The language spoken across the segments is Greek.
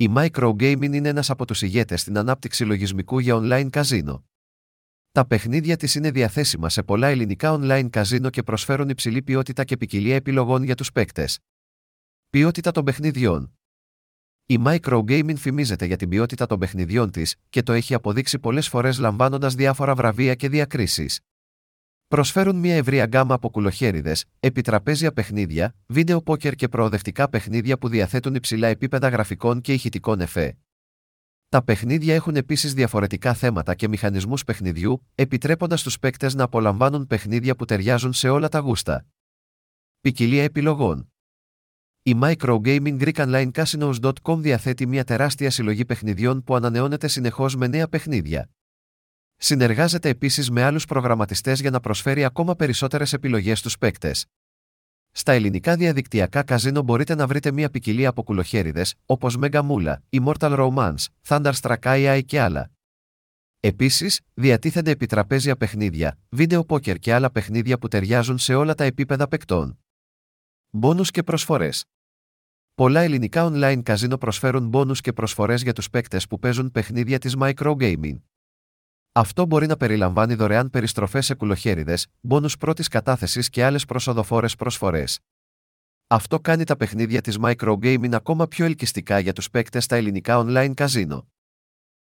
Η Microgaming είναι ένας από τους ηγέτες στην ανάπτυξη λογισμικού για online καζίνο. Τα παιχνίδια της είναι διαθέσιμα σε πολλά ελληνικά online καζίνο και προσφέρουν υψηλή ποιότητα και ποικιλία επιλογών για τους παίκτες. Ποιότητα των παιχνιδιών Η Microgaming φημίζεται για την ποιότητα των παιχνιδιών της και το έχει αποδείξει πολλές φορές λαμβάνοντας διάφορα βραβεία και διακρίσεις. Προσφέρουν μια ευρία γκάμα από κουλοχέριδες, επιτραπέζια παιχνίδια, βίντεο πόκερ και προοδευτικά παιχνίδια που διαθέτουν υψηλά επίπεδα γραφικών και ηχητικών εφέ. Τα παιχνίδια έχουν επίσης διαφορετικά θέματα και μηχανισμούς παιχνιδιού, επιτρέποντας στου παίκτες να απολαμβάνουν παιχνίδια που ταιριάζουν σε όλα τα γούστα. Ποικιλία επιλογών. Η Microgaming Greek Online Casinos.com διαθέτει μια τεράστια συλλογή παιχνιδιών που ανανεώνεται συνεχώς με νέα παιχνίδια. Συνεργάζεται επίσης με άλλους προγραμματιστές για να προσφέρει ακόμα περισσότερες επιλογές στους παίκτες. Στα ελληνικά διαδικτυακά καζίνο μπορείτε να βρείτε μια ποικιλία από κουλοχέριδες, όπως Mega Mula, Immortal Romance, Thunderstruck AI και άλλα. Επίσης, διατίθενται επιτραπέζια παιχνίδια, βίντεο πόκερ και άλλα παιχνίδια που ταιριάζουν σε όλα τα επίπεδα παικτών. Μπόνους και προσφορές. Πολλά ελληνικά online καζίνο προσφέρουν μπόνους και προσφορές για τους παίκτες που παίζουν παιχνίδια της Microgaming. Αυτό μπορεί να περιλαμβάνει δωρεάν περιστροφές σε κουλοχέριδες, μπόνους πρώτης κατάθεσης και άλλες προσοδοφόρες προσφορές. Αυτό κάνει τα παιχνίδια της Microgaming ακόμα πιο ελκυστικά για τους παίκτες στα ελληνικά online καζίνο.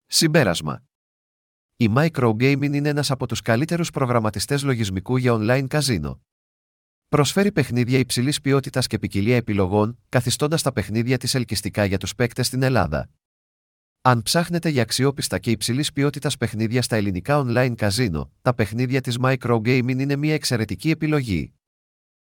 Συμπέρασμα. Η Microgaming είναι ένας από τους καλύτερους προγραμματιστές λογισμικού για online καζίνο. Προσφέρει παιχνίδια υψηλής ποιότητας και ποικιλία επιλογών, καθιστώντας τα παιχνίδια της ελκυστικά για τους παίκτες στην Ελλάδα. Αν ψάχνετε για αξιόπιστα και υψηλής ποιότητας παιχνίδια στα ελληνικά online καζίνο, τα παιχνίδια της Microgaming είναι μια εξαιρετική επιλογή.